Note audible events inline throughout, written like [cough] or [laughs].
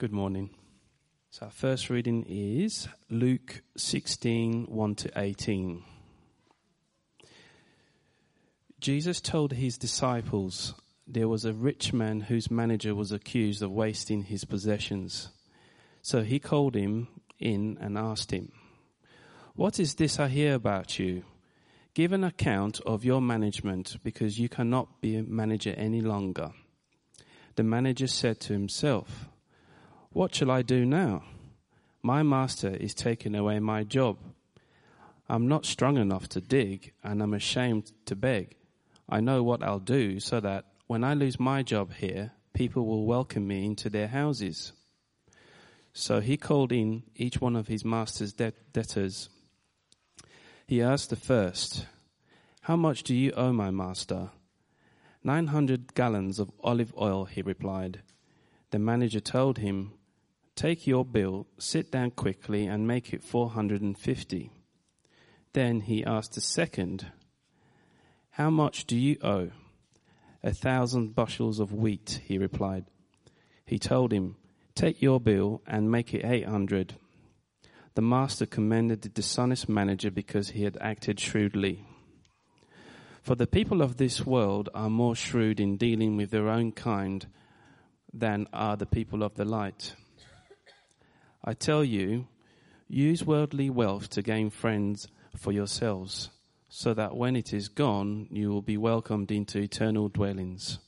Good morning. So our first reading is Luke 16, 1 to 18. Jesus told his disciples there was a rich man whose manager was accused of wasting his possessions. So he called him in and asked him, What is this I hear about you? Give an account of your management because you cannot be a manager any longer. The manager said to himself, What shall I do now? My master is taking away my job. I'm not strong enough to dig and I'm ashamed to beg. I know what I'll do so that when I lose my job here, people will welcome me into their houses. So he called in each one of his master's debtors. He asked the first, How much do you owe my master? Nine hundred gallons of olive oil, he replied. The manager told him, Take your bill, sit down quickly, and make it four hundred and fifty. Then he asked a second, How much do you owe? A thousand bushels of wheat, he replied. He told him, Take your bill and make it eight hundred. The master commended the dishonest manager because he had acted shrewdly. For the people of this world are more shrewd in dealing with their own kind than are the people of the light. I tell you, use worldly wealth to gain friends for yourselves, so that when it is gone, you will be welcomed into eternal dwellings.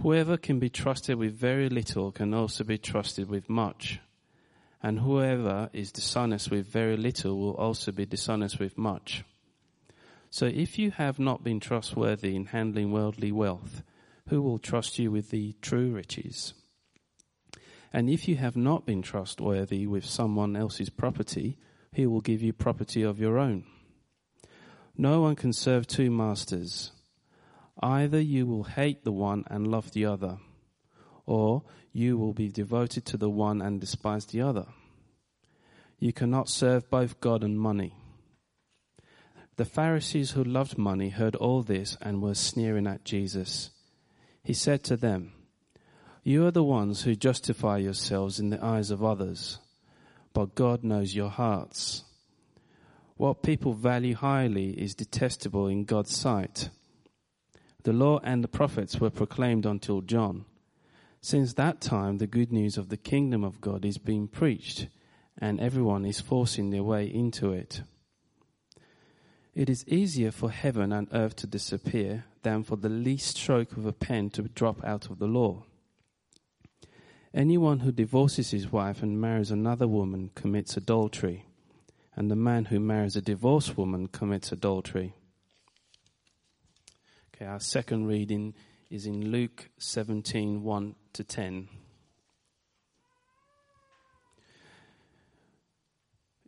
Whoever can be trusted with very little can also be trusted with much. And whoever is dishonest with very little will also be dishonest with much. So if you have not been trustworthy in handling worldly wealth, who will trust you with the true riches? And if you have not been trustworthy with someone else's property, he will give you property of your own. No one can serve two masters. Either you will hate the one and love the other, or you will be devoted to the one and despise the other. You cannot serve both God and money. The Pharisees who loved money heard all this and were sneering at Jesus. He said to them, You are the ones who justify yourselves in the eyes of others, but God knows your hearts. What people value highly is detestable in God's sight. The law and the prophets were proclaimed until John. Since that time, the good news of the kingdom of God is being preached, and everyone is forcing their way into it. It is easier for heaven and earth to disappear than for the least stroke of a pen to drop out of the law. Anyone who divorces his wife and marries another woman commits adultery, and the man who marries a divorced woman commits adultery. Okay, our second reading is in Luke 17 1 to 10.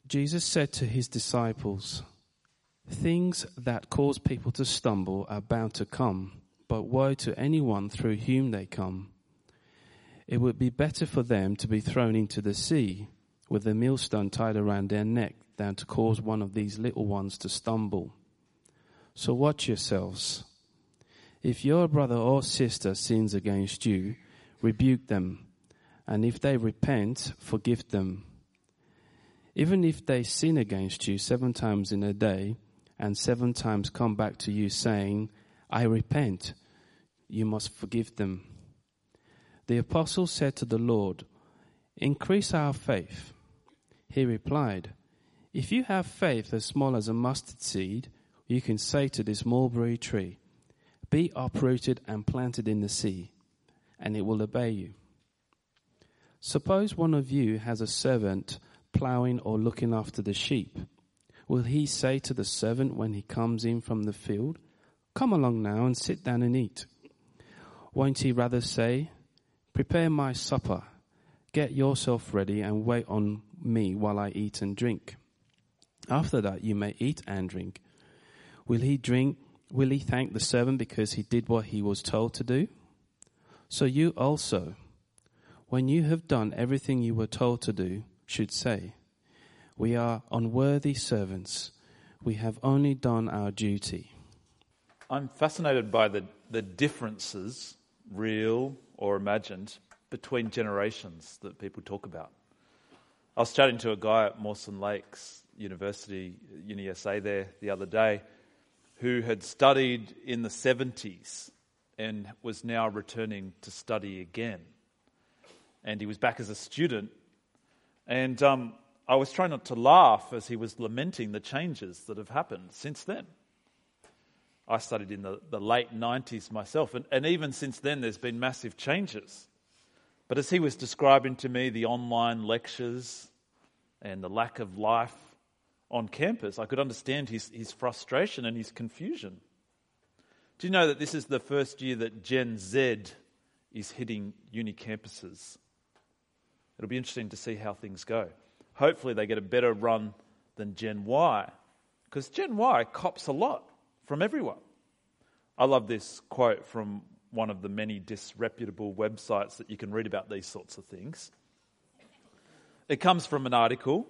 Jesus said to his disciples, Things that cause people to stumble are bound to come, but woe to anyone through whom they come. It would be better for them to be thrown into the sea with a millstone tied around their neck than to cause one of these little ones to stumble. So watch yourselves. If your brother or sister sins against you, rebuke them, and if they repent, forgive them. Even if they sin against you seven times in a day, and seven times come back to you saying, I repent, you must forgive them. The apostle said to the Lord, Increase our faith. He replied, If you have faith as small as a mustard seed, you can say to this mulberry tree, Be uprooted and planted in the sea, and it will obey you. Suppose one of you has a servant plowing or looking after the sheep. Will he say to the servant when he comes in from the field, Come along now and sit down and eat? Won't he rather say, Prepare my supper, get yourself ready, and wait on me while I eat and drink? After that, you may eat and drink. Will he drink? Will he thank the servant because he did what he was told to do? So you also, when you have done everything you were told to do, should say, we are unworthy servants. We have only done our duty. I'm fascinated by the, the differences, real or imagined, between generations that people talk about. I was chatting to a guy at Mawson Lakes University, UniSA, there the other day, who had studied in the 70s and was now returning to study again. And he was back as a student. And um, I was trying not to laugh as he was lamenting the changes that have happened since then. I studied in the, the late 90s myself, and, and even since then, there's been massive changes. But as he was describing to me the online lectures and the lack of life on campus, I could understand his, his frustration and his confusion. Do you know that this is the first year that Gen Z is hitting uni campuses? It'll be interesting to see how things go. Hopefully, they get a better run than Gen Y, because Gen Y cops a lot from everyone. I love this quote from one of the many disreputable websites that you can read about these sorts of things. It comes from an article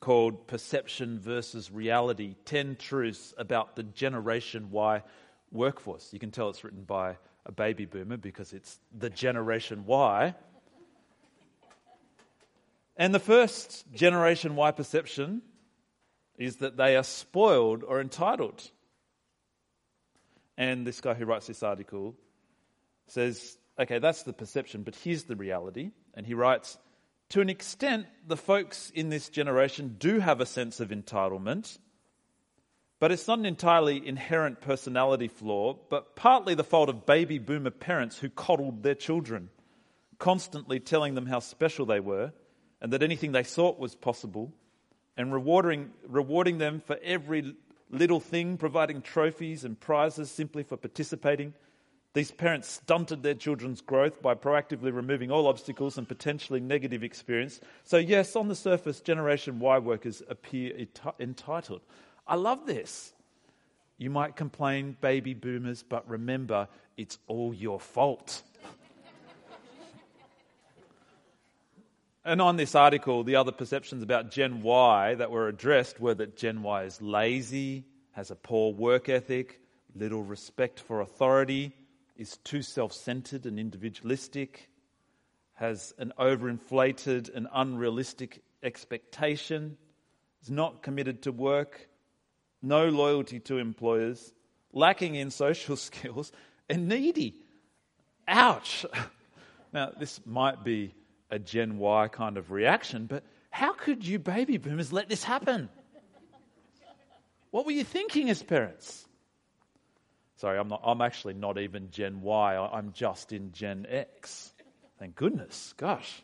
called Perception versus Reality 10 Truths About the Generation Y Workforce. You can tell it's written by a baby boomer because it's the Generation Y. And the first Generation Y perception is that they are spoiled or entitled. And this guy who writes this article says, okay, that's the perception, but here's the reality. And he writes, to an extent, the folks in this generation do have a sense of entitlement, but it's not an entirely inherent personality flaw, but partly the fault of baby boomer parents who coddled their children, constantly telling them how special they were and that anything they sought was possible, and rewarding, rewarding them for every little thing, providing trophies and prizes simply for participating. These parents stunted their children's growth by proactively removing all obstacles and potentially negative experience. So, yes, on the surface, Generation Y workers appear entitled. I love this. You might complain, baby boomers, but remember, it's all your fault. And on this article, the other perceptions about Gen Y that were addressed were that Gen Y is lazy, has a poor work ethic, little respect for authority, is too self centered and individualistic, has an overinflated and unrealistic expectation, is not committed to work, no loyalty to employers, lacking in social [laughs] skills, and needy. Ouch! [laughs] Now, this might be a Gen Y kind of reaction, but how could you baby boomers let this happen? What were you thinking as parents? Sorry, I'm, not, I'm actually not even Gen Y, I'm just in Gen X. Thank goodness. Gosh.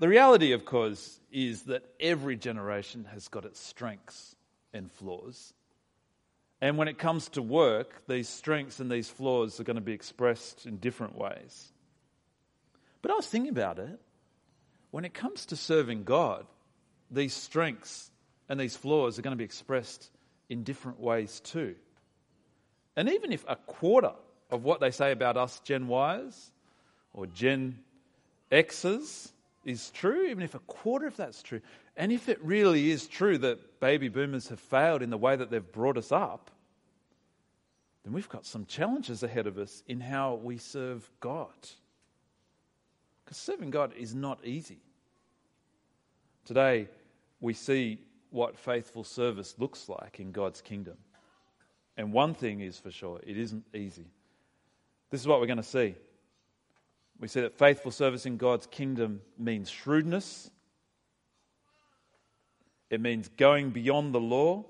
The reality, of course, is that every generation has got its strengths and flaws. And when it comes to work, these strengths and these flaws are going to be expressed in different ways. But I was thinking about it. When it comes to serving God, these strengths and these flaws are going to be expressed in different ways too. And even if a quarter of what they say about us Gen Ys or Gen X's is true, even if a quarter of that's true, and if it really is true that baby boomers have failed in the way that they've brought us up, then we've got some challenges ahead of us in how we serve God. Because serving God is not easy. Today, we see what faithful service looks like in God's kingdom. And one thing is for sure it isn't easy. This is what we're going to see. We see that faithful service in God's kingdom means shrewdness, it means going beyond the law,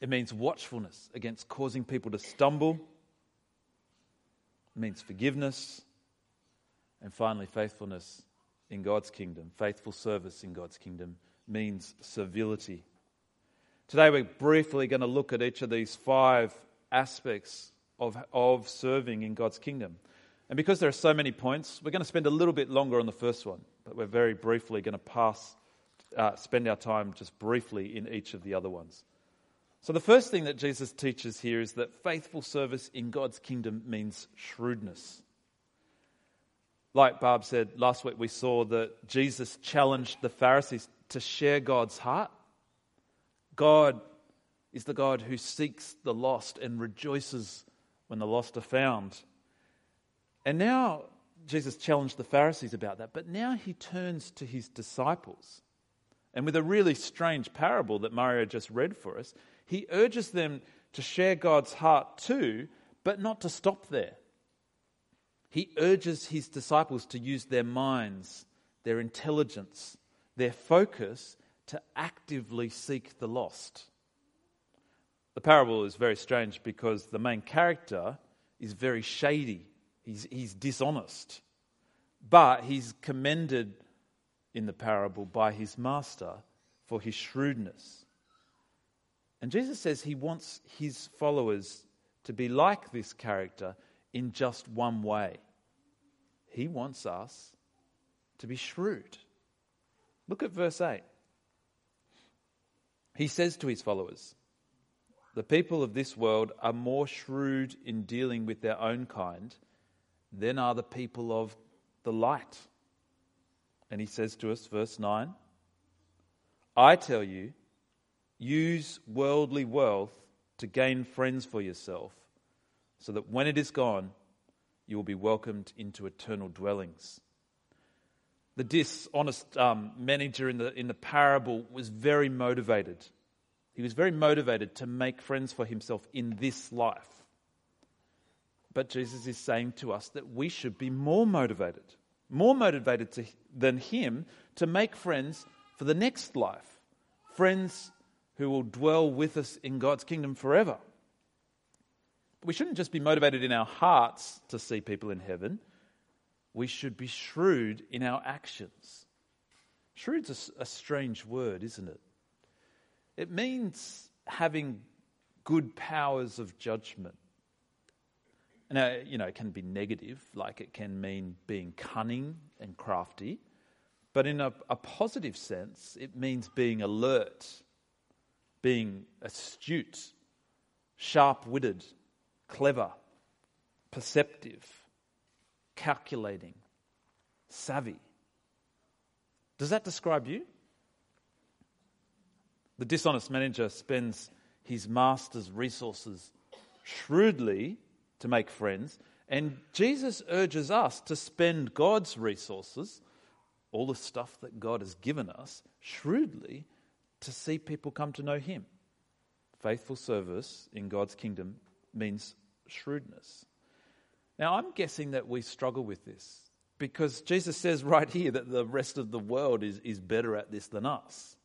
it means watchfulness against causing people to stumble means forgiveness. And finally, faithfulness in God's kingdom, faithful service in God's kingdom means civility. Today, we're briefly going to look at each of these five aspects of, of serving in God's kingdom. And because there are so many points, we're going to spend a little bit longer on the first one, but we're very briefly going to pass, uh, spend our time just briefly in each of the other ones. So, the first thing that Jesus teaches here is that faithful service in God's kingdom means shrewdness. Like Barb said last week, we saw that Jesus challenged the Pharisees to share God's heart. God is the God who seeks the lost and rejoices when the lost are found. And now Jesus challenged the Pharisees about that, but now he turns to his disciples. And with a really strange parable that Mario just read for us, he urges them to share God's heart too, but not to stop there. He urges his disciples to use their minds, their intelligence, their focus to actively seek the lost. The parable is very strange because the main character is very shady, he's, he's dishonest, but he's commended in the parable by his master for his shrewdness. And Jesus says he wants his followers to be like this character in just one way. He wants us to be shrewd. Look at verse 8. He says to his followers, The people of this world are more shrewd in dealing with their own kind than are the people of the light. And he says to us, verse 9, I tell you, use worldly wealth to gain friends for yourself, so that when it is gone, you will be welcomed into eternal dwellings. The dishonest um, manager in the, in the parable was very motivated. He was very motivated to make friends for himself in this life. But Jesus is saying to us that we should be more motivated more motivated to, than him to make friends for the next life, friends who will dwell with us in God's kingdom forever. We shouldn't just be motivated in our hearts to see people in heaven, we should be shrewd in our actions. Shrewd's a, a strange word, isn't it? It means having good powers of judgment. Now, uh, you know, it can be negative, like it can mean being cunning and crafty. But in a, a positive sense, it means being alert, being astute, sharp witted, clever, perceptive, calculating, savvy. Does that describe you? The dishonest manager spends his master's resources shrewdly to make friends. And Jesus urges us to spend God's resources, all the stuff that God has given us, shrewdly to see people come to know Him. Faithful service in God's kingdom means shrewdness. Now, I'm guessing that we struggle with this because Jesus says right here that the rest of the world is, is better at this than us.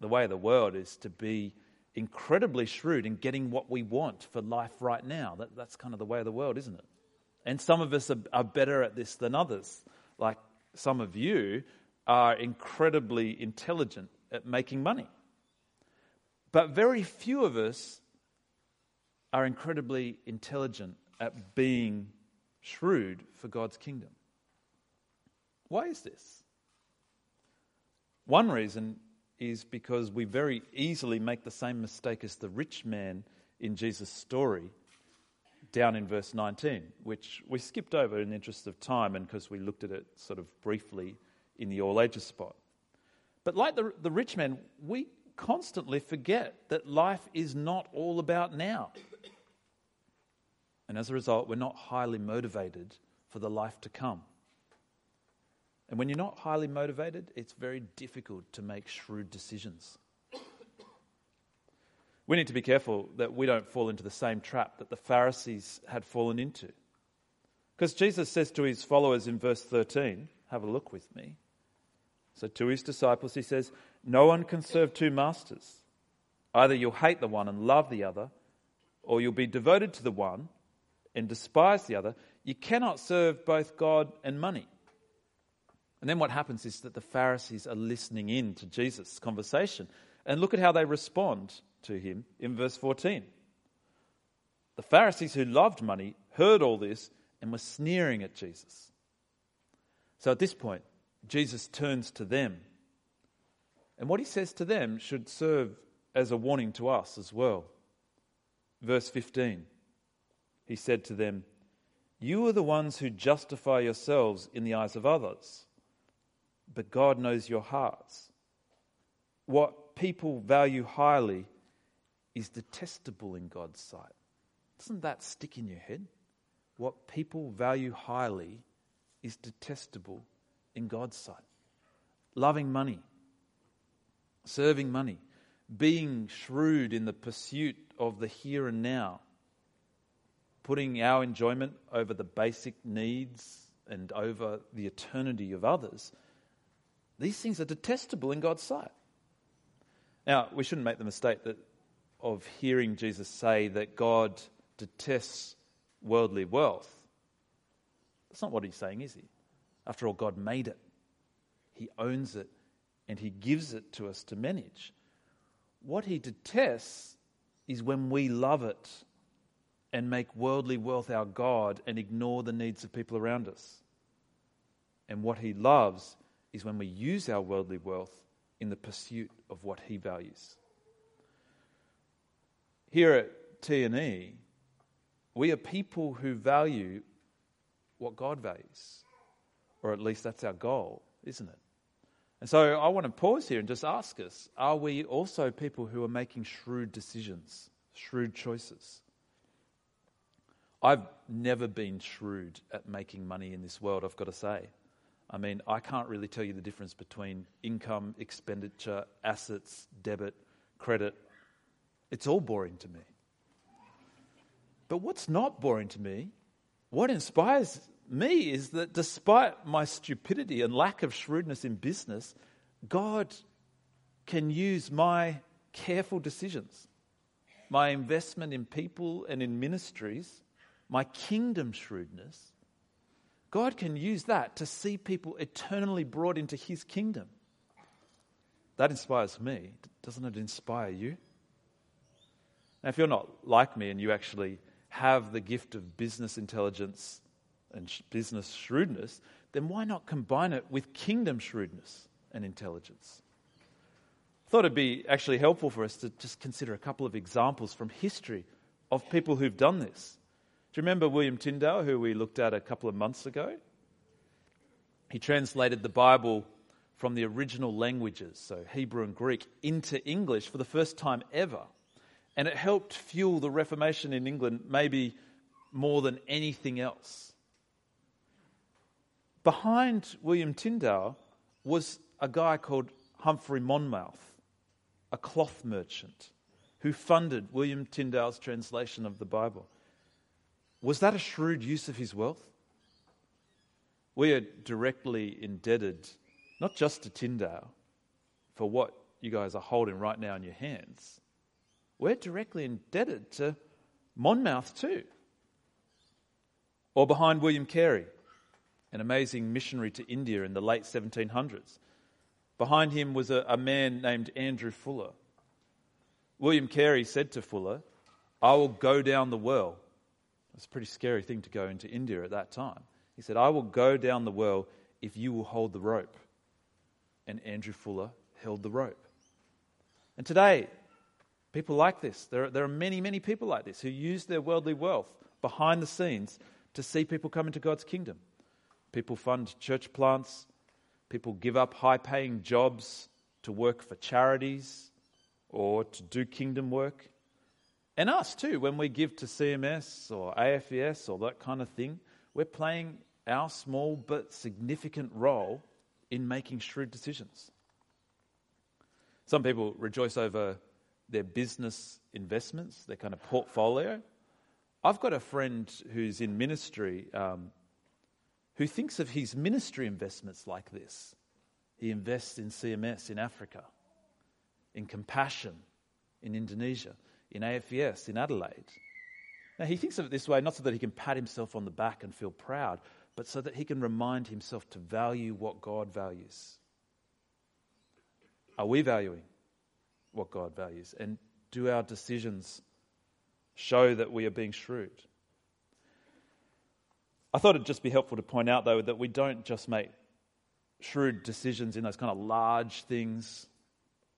The way of the world is to be incredibly shrewd in getting what we want for life right now. That, that's kind of the way of the world, isn't it? And some of us are, are better at this than others. Like some of you are incredibly intelligent at making money. But very few of us are incredibly intelligent at being shrewd for God's kingdom. Why is this? One reason is because we very easily make the same mistake as the rich man in Jesus' story down in verse 19, which we skipped over in the interest of time and because we looked at it sort of briefly in the all ages spot. But like the, the rich man, we constantly forget that life is not all about now. And as a result, we're not highly motivated for the life to come. And when you're not highly motivated, it's very difficult to make shrewd decisions. We need to be careful that we don't fall into the same trap that the Pharisees had fallen into. Because Jesus says to his followers in verse 13, have a look with me. So to his disciples, he says, No one can serve two masters. Either you'll hate the one and love the other, or you'll be devoted to the one and despise the other. You cannot serve both God and money. And then what happens is that the Pharisees are listening in to Jesus' conversation. And look at how they respond to him in verse 14. The Pharisees who loved money heard all this and were sneering at Jesus. So at this point, Jesus turns to them. And what he says to them should serve as a warning to us as well. Verse 15 He said to them, You are the ones who justify yourselves in the eyes of others but God knows your hearts. What people value highly is detestable in God's sight. Doesn't that stick in your head? what people value highly is detestable in God's sight. Loving money, serving money, being shrewd in the pursuit of the here and now, putting our enjoyment over the basic needs and over the eternity of others, these things are detestable in God's sight. Now, we shouldn't make the mistake that, of hearing Jesus say that God detests worldly wealth. That's not what he's saying, is he? After all, God made it, He owns it, and He gives it to us to manage. What He detests is when we love it and make worldly wealth our God and ignore the needs of people around us. And what He loves is when we use our worldly wealth in the pursuit of what He values. Here at T&E, we are people who value what God values, or at least that's our goal, isn't it? And so I want to pause here and just ask us are we also people who are making shrewd decisions, shrewd choices? I've never been shrewd at making money in this world, I've got to say. I mean, I can't really tell you the difference between income, expenditure, assets, debit, credit. It's all boring to me. But what's not boring to me, what inspires me is that despite my stupidity and lack of shrewdness in business, God can use my careful decisions, my investment in people and in ministries, my kingdom shrewdness. God can use that to see people eternally brought into his kingdom. That inspires me. Doesn't it inspire you? Now, if you're not like me and you actually have the gift of business intelligence and business shrewdness, then why not combine it with kingdom shrewdness and intelligence? I thought it'd be actually helpful for us to just consider a couple of examples from history of people who've done this. Do you remember William Tyndale, who we looked at a couple of months ago? He translated the Bible from the original languages, so Hebrew and Greek, into English for the first time ever. And it helped fuel the Reformation in England maybe more than anything else. Behind William Tyndale was a guy called Humphrey Monmouth, a cloth merchant who funded William Tyndale's translation of the Bible. Was that a shrewd use of his wealth? We are directly indebted not just to Tyndale for what you guys are holding right now in your hands, we're directly indebted to Monmouth too. Or behind William Carey, an amazing missionary to India in the late 1700s. Behind him was a, a man named Andrew Fuller. William Carey said to Fuller, I will go down the well. It's a pretty scary thing to go into India at that time. He said, I will go down the well if you will hold the rope. And Andrew Fuller held the rope. And today, People like this. There, there are many, many people like this who use their worldly wealth behind the scenes to see people come into God's kingdom. People fund church plants, people give up high paying jobs to work for charities or to do kingdom work. And us too, when we give to CMS or AFES or that kind of thing, we're playing our small but significant role in making shrewd decisions. Some people rejoice over their business investments, their kind of portfolio. I've got a friend who's in ministry um, who thinks of his ministry investments like this. He invests in CMS in Africa, in Compassion in Indonesia, in AFES in Adelaide. Now, he thinks of it this way not so that he can pat himself on the back and feel proud, but so that he can remind himself to value what God values. Are we valuing what God values? And do our decisions show that we are being shrewd? I thought it'd just be helpful to point out, though, that we don't just make shrewd decisions in those kind of large things,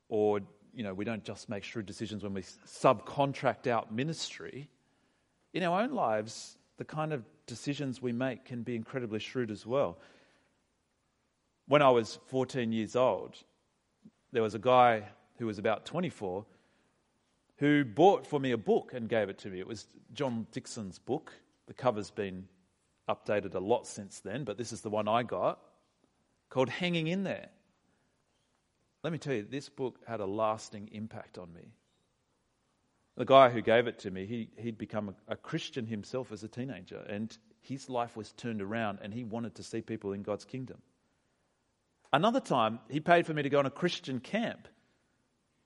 or, you know, we don't just make shrewd decisions when we subcontract out ministry. In our own lives, the kind of decisions we make can be incredibly shrewd as well. When I was 14 years old, there was a guy who was about 24, who bought for me a book and gave it to me. It was John Dickson's book. The cover's been updated a lot since then, but this is the one I got called Hanging in There. Let me tell you, this book had a lasting impact on me. The guy who gave it to me, he, he'd become a, a Christian himself as a teenager, and his life was turned around, and he wanted to see people in God's kingdom. Another time, he paid for me to go on a Christian camp,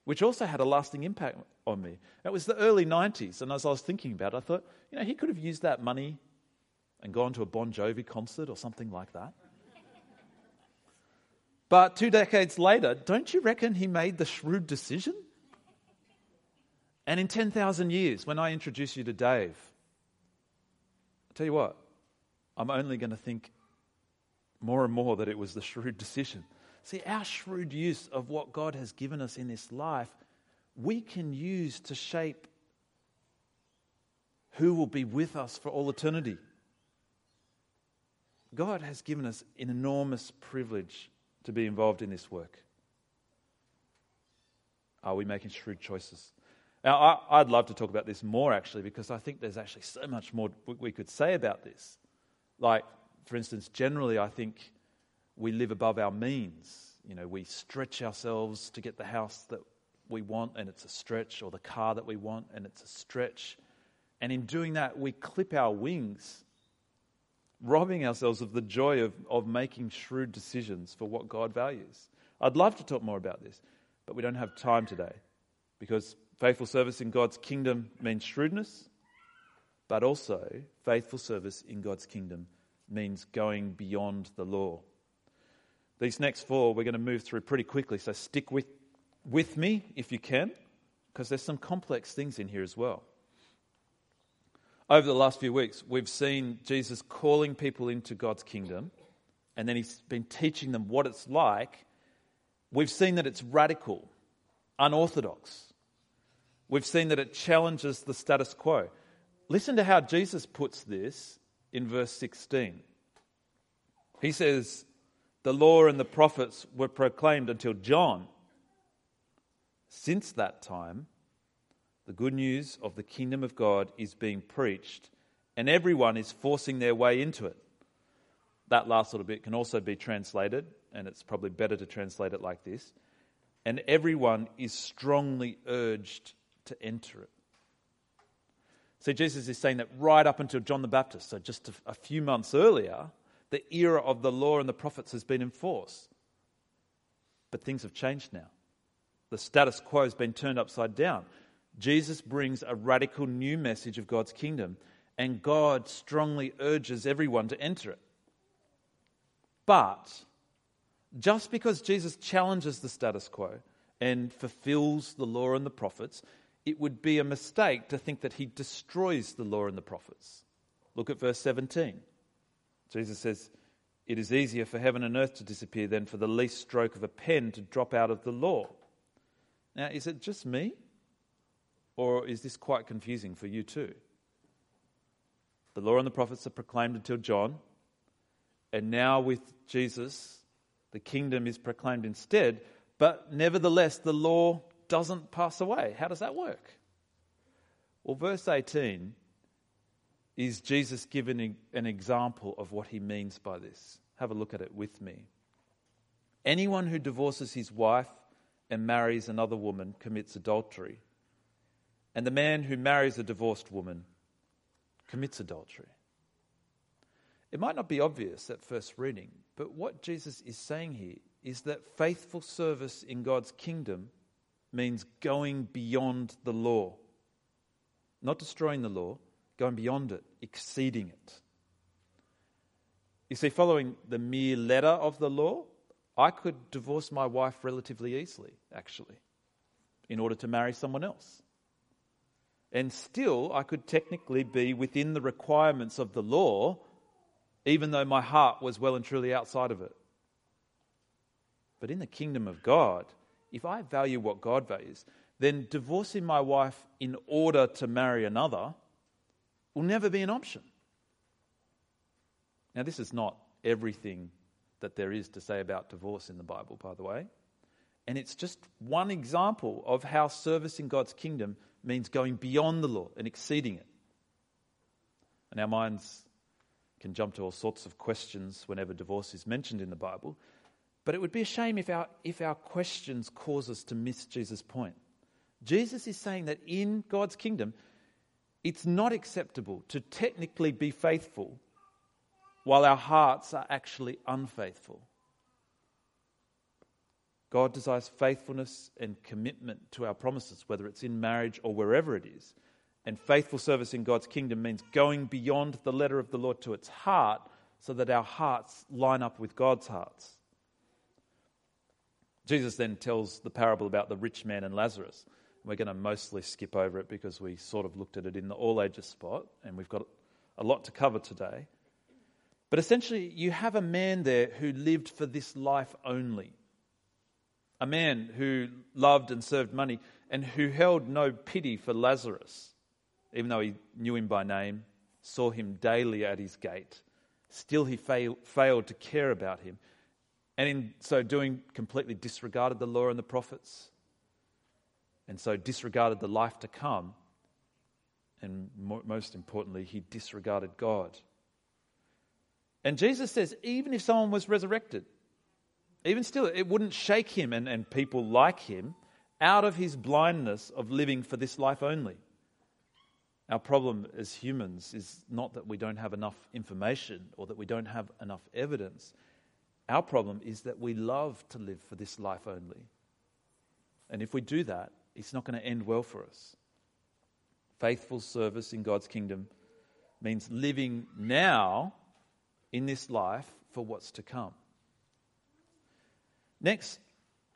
which also had a lasting impact on me. It was the early 90s, and as I was thinking about it, I thought, you know, he could have used that money and gone to a Bon Jovi concert or something like that. But two decades later, don't you reckon he made the shrewd decision? And in 10,000 years, when I introduce you to Dave, I tell you what, I'm only going to think more and more that it was the shrewd decision. See, our shrewd use of what God has given us in this life, we can use to shape who will be with us for all eternity. God has given us an enormous privilege to be involved in this work. Are we making shrewd choices? Now, I, would love to talk about this more actually, because I think there's actually so much more we could say about this. Like, for instance, generally, I think we live above our means. You know, we stretch ourselves to get the house that we want, and it's a stretch, or the car that we want, and it's a stretch. And in doing that, we clip our wings, robbing ourselves of the joy of, of making shrewd decisions for what God values. I'd love to talk more about this, but we don't have time today because faithful service in God's kingdom means shrewdness, but also faithful service in God's kingdom means going beyond the law. These next four we're going to move through pretty quickly, so stick with, with me if you can, because there's some complex things in here as well. Over the last few weeks, we've seen Jesus calling people into God's kingdom, and then he's been teaching them what it's like. We've seen that it's radical, unorthodox. We've seen that it challenges the status quo. Listen to how Jesus puts this in verse 16. He says, The law and the prophets were proclaimed until John. Since that time, the good news of the kingdom of God is being preached, and everyone is forcing their way into it. That last little bit can also be translated, and it's probably better to translate it like this. And everyone is strongly urged to enter it. So Jesus is saying that right up until John the Baptist, so just a, few months earlier, the era of the law and the prophets has been enforced. But things have changed now. The status quo has been turned upside down. Jesus brings a radical new message of God's kingdom, and God strongly urges everyone to enter it. But just because Jesus challenges the status quo and fulfills the law and the prophets, it would be a mistake to think that he destroys the law and the prophets. Look at verse 17. Jesus says, It is easier for heaven and earth to disappear than for the least stroke of a pen to drop out of the law. Now, is it just me? Or is this quite confusing for you too? The law and the prophets are proclaimed until John, and now with Jesus, the kingdom is proclaimed instead, but nevertheless, the law doesn't pass away. How does that work? Well, verse 18 is Jesus giving an example of what he means by this. Have a look at it with me. Anyone who divorces his wife and marries another woman commits adultery. And the man who marries a divorced woman commits adultery. It might not be obvious at first reading, but what Jesus is saying here is that faithful service in God's kingdom means going beyond the law. Not destroying the law, going beyond it, exceeding it. You see, following the mere letter of the law, I could divorce my wife relatively easily, actually, in order to marry someone else. And still, I could technically be within the requirements of the law, even though my heart was well and truly outside of it. But in the kingdom of God, if I value what God values, then divorcing my wife in order to marry another will never be an option. Now, this is not everything that there is to say about divorce in the Bible, by the way. And it's just one example of how service in God's kingdom means going beyond the law and exceeding it. And our minds can jump to all sorts of questions whenever divorce is mentioned in the Bible. But it would be a shame if our, if our questions cause us to miss Jesus' point. Jesus is saying that in God's kingdom, it's not acceptable to technically be faithful while our hearts are actually unfaithful. God desires faithfulness and commitment to our promises, whether it's in marriage or wherever it is. And faithful service in God's kingdom means going beyond the letter of the Lord to its heart so that our hearts line up with God's hearts. Jesus then tells the parable about the rich man and Lazarus. We're going to mostly skip over it because we sort of looked at it in the all ages spot, and we've got a lot to cover today. But essentially, you have a man there who lived for this life only. A man who loved and served money and who held no pity for Lazarus even though he knew him by name, saw him daily at his gate, still he fail, failed to care about him. And in so doing, completely disregarded the law and the prophets, and so disregarded the life to come. And most importantly, he disregarded God. And Jesus says, even if someone was resurrected, even still, it wouldn't shake him and, and people like him out of his blindness of living for this life only. Our problem as humans is not that we don't have enough information or that we don't have enough evidence. Our problem is that we love to live for this life only. And if we do that, it's not going to end well for us. Faithful service in God's kingdom means living now in this life for what's to come. Next,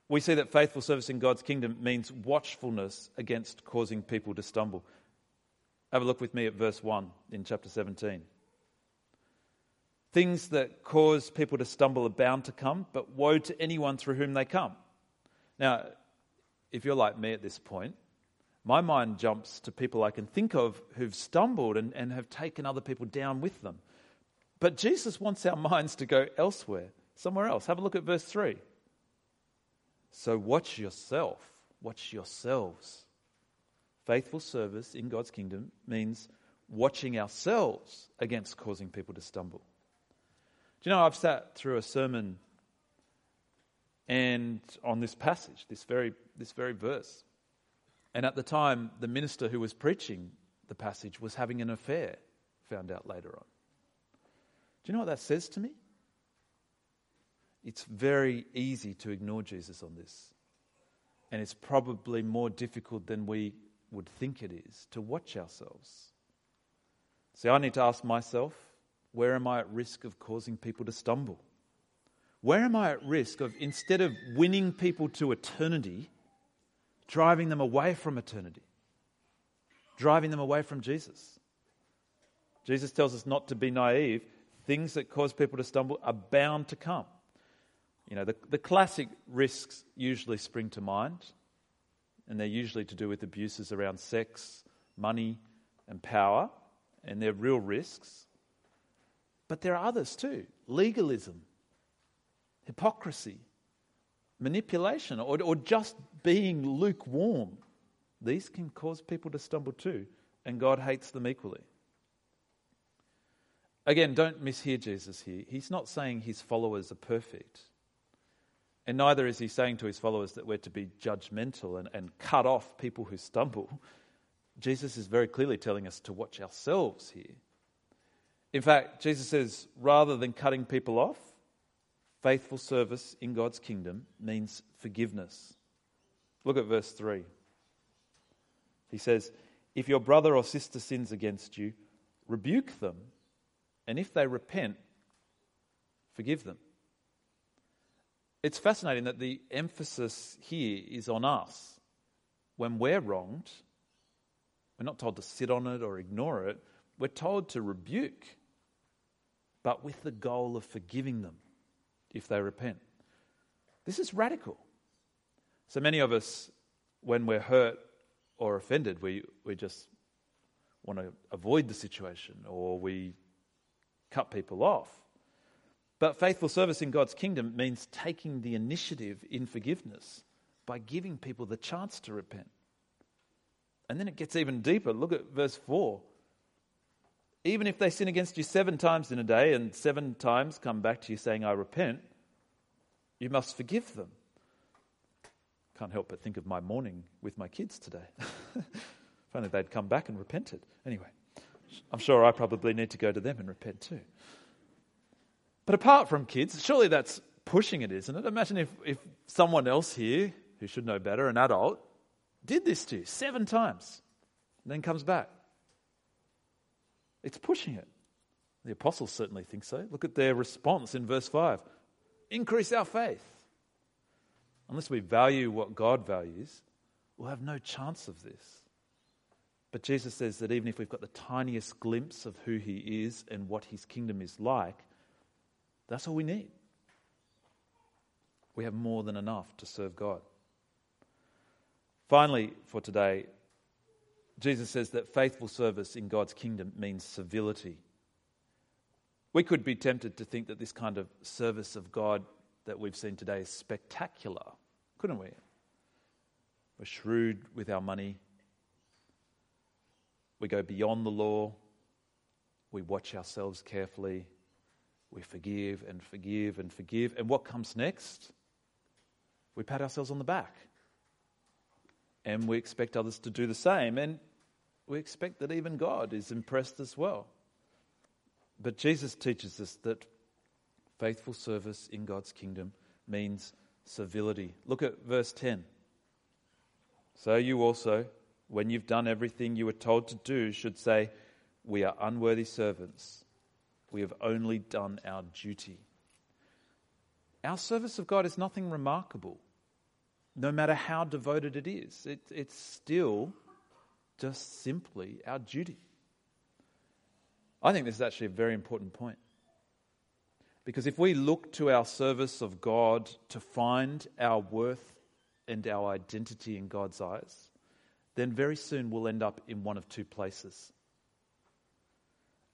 we see that faithful service in God's kingdom means watchfulness against causing people to stumble. Have a look with me at verse 1 in chapter 17. Things that cause people to stumble are bound to come, but woe to anyone through whom they come. Now, if you're like me at this point, my mind jumps to people I can think of who've stumbled and, and have taken other people down with them. But Jesus wants our minds to go elsewhere, somewhere else. Have a look at verse 3. So watch yourself, watch yourselves Faithful service in God's kingdom means watching ourselves against causing people to stumble. Do you know, I've sat through a sermon and on this passage, this very, this very verse. And at the time, the minister who was preaching the passage was having an affair, found out later on. Do you know what that says to me? It's very easy to ignore Jesus on this. And it's probably more difficult than we would think it is to watch ourselves. See, I need to ask myself where am I at risk of causing people to stumble? Where am I at risk of, instead of winning people to eternity, driving them away from eternity, driving them away from Jesus? Jesus tells us not to be naive. Things that cause people to stumble are bound to come. You know, the, the classic risks usually spring to mind and they're usually to do with abuses around sex, money, and power, and they're real risks. But there are others too legalism, hypocrisy, manipulation, or, or just being lukewarm. These can cause people to stumble too, and God hates them equally. Again, don't mishear Jesus here. He's not saying his followers are perfect. And neither is he saying to his followers that we're to be judgmental and, and cut off people who stumble. Jesus is very clearly telling us to watch ourselves here. In fact, Jesus says rather than cutting people off, faithful service in God's kingdom means forgiveness. Look at verse 3. He says, If your brother or sister sins against you, rebuke them, and if they repent, forgive them. It's fascinating that the emphasis here is on us. When we're wronged, we're not told to sit on it or ignore it, we're told to rebuke, but with the goal of forgiving them if they repent. This is radical. So many of us, when we're hurt or offended, we, we just want to avoid the situation or we cut people off. But faithful service in God's kingdom means taking the initiative in forgiveness by giving people the chance to repent. And then it gets even deeper. Look at verse 4. even if they sin against you seven times in a day and seven times come back to you saying, I repent, you must forgive them. Can't help but think of my morning with my kids today. [laughs] if only they'd come back and repented. Anyway, I'm sure I probably need to go to them and repent too. But apart from kids, surely that's pushing it, isn't it? Imagine if, if someone else here, who should know better, an adult, did this to you seven times, and then comes back. It's pushing it. The apostles certainly think so. Look at their response in verse 5 increase our faith. Unless we value what God values, we'll have no chance of this. But Jesus says that even if we've got the tiniest glimpse of who he is and what his kingdom is like, that's all we need. We have more than enough to serve God. Finally, for today, Jesus says that faithful service in God's kingdom means civility. We could be tempted to think that this kind of service of God that we've seen today is spectacular, couldn't we? We're shrewd with our money. We go beyond the law. We watch ourselves carefully. We forgive and forgive and forgive. And what comes next? We pat ourselves on the back and we expect others to do the same. And we expect that even God is impressed as well. But Jesus teaches us that faithful service in God's kingdom means civility. Look at verse 10. So you also, when you've done everything you were told to do, should say, We are unworthy servants. We have only done our duty. Our service of God is nothing remarkable no matter how devoted it is. It, it's still just simply our duty. I think this is actually a very important point. Because if we look to our service of God to find our worth and our identity in God's eyes, then very soon we'll end up in one of two places.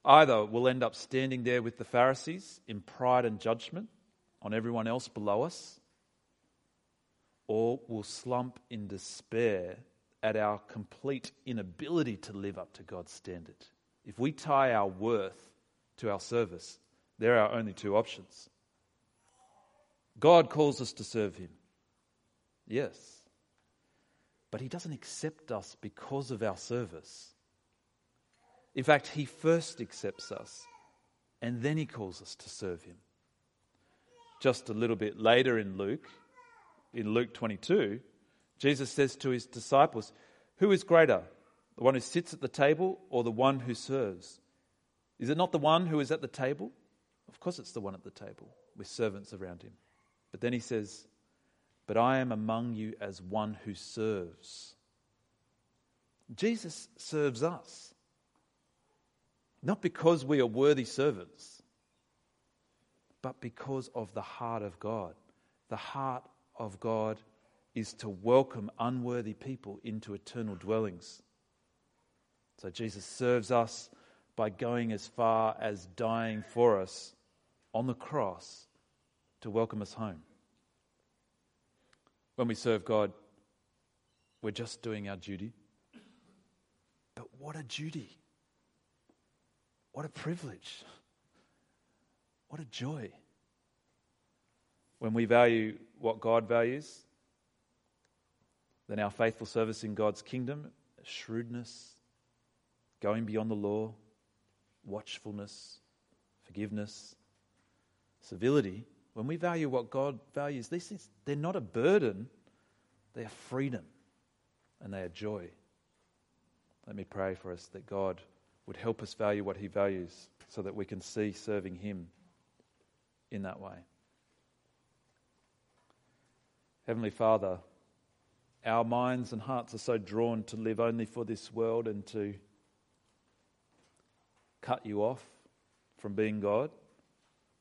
Either we'll end up standing there with the Pharisees in pride and judgment on everyone else below us, or we'll slump in despair at our complete inability to live up to God's standard. If we tie our worth to our service, there are only two options. God calls us to serve Him. Yes. But He doesn't accept us because of our service. In fact, He first accepts us and then He calls us to serve Him. Just a little bit later in Luke, in Luke 22, Jesus says to his disciples, Who is greater, the one who sits at the table or the one who serves? Is it not the one who is at the table? Of course, it's the one at the table with servants around him. But then he says, But I am among you as one who serves. Jesus serves us. Not because we are worthy servants, but because of the heart of God, the heart of God is to welcome unworthy people into eternal dwellings. So Jesus serves us by going as far as dying for us on the cross to welcome us home. When we serve God, we're just doing our duty. But what a duty! What a privilege! What a joy! When we value what God values, then our faithful service in God's kingdom, shrewdness, going beyond the law, watchfulness, forgiveness, civility, when we value what God values, these things, they're not a burden, they are freedom and they are joy. Let me pray for us that God would help us value what He values so that we can see serving Him in that way. Heavenly Father, our minds and hearts are so drawn to live only for this world and to cut you off from being God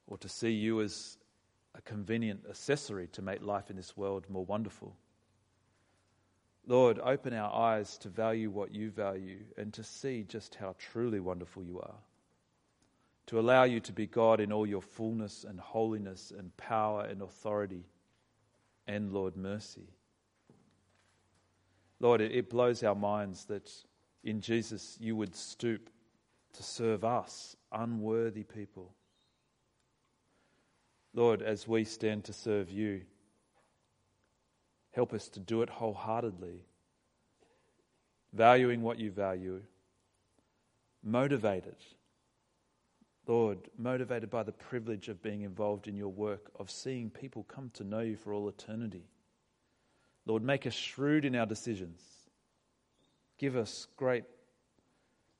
or to see you as a convenient accessory to make life in this world more wonderful. Lord, open our eyes to value what you value and to see just how truly wonderful you are. To allow you to be God in all your fullness and holiness and power and authority and, Lord, mercy. Lord, it, blows our minds that in Jesus you would stoop to serve us, unworthy people. Lord, as we stand to serve you, help us to do it wholeheartedly, valuing what you value, motivated. Lord, motivated by the privilege of being involved in your work, of seeing people come to know you for all eternity. Lord, make us shrewd in our decisions. Give us great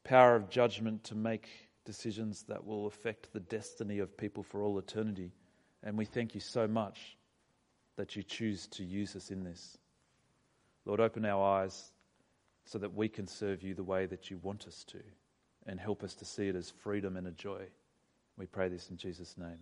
power of judgment to make decisions that will affect the destiny of people for all eternity. And we thank you so much that you choose to use us in this. Lord, open our eyes so that we can serve you the way that you want us to and help us to see it as freedom and a joy. We pray this in Jesus' name.